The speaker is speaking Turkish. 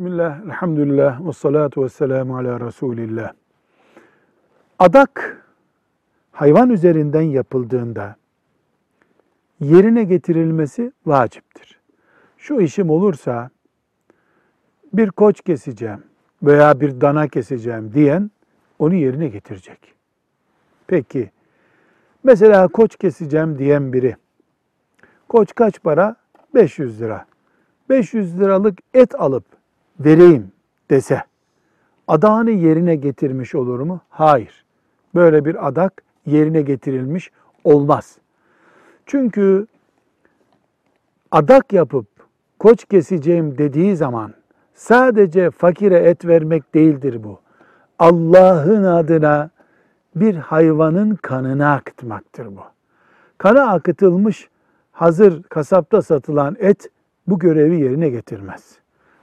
Bismillah, elhamdülillah, ve salatu ve selamu ala Resulillah. Adak hayvan üzerinden yapıldığında yerine getirilmesi vaciptir. Şu işim olursa bir koç keseceğim veya bir dana keseceğim diyen onu yerine getirecek. Peki, mesela koç keseceğim diyen biri, koç kaç para? 500 lira. 500 liralık et alıp vereyim dese, adağını yerine getirmiş olur mu? Hayır. Böyle bir adak yerine getirilmiş olmaz. Çünkü adak yapıp koç keseceğim dediği zaman sadece fakire et vermek değildir bu. Allah'ın adına bir hayvanın kanını akıtmaktır bu. Kana akıtılmış hazır kasapta satılan et bu görevi yerine getirmez.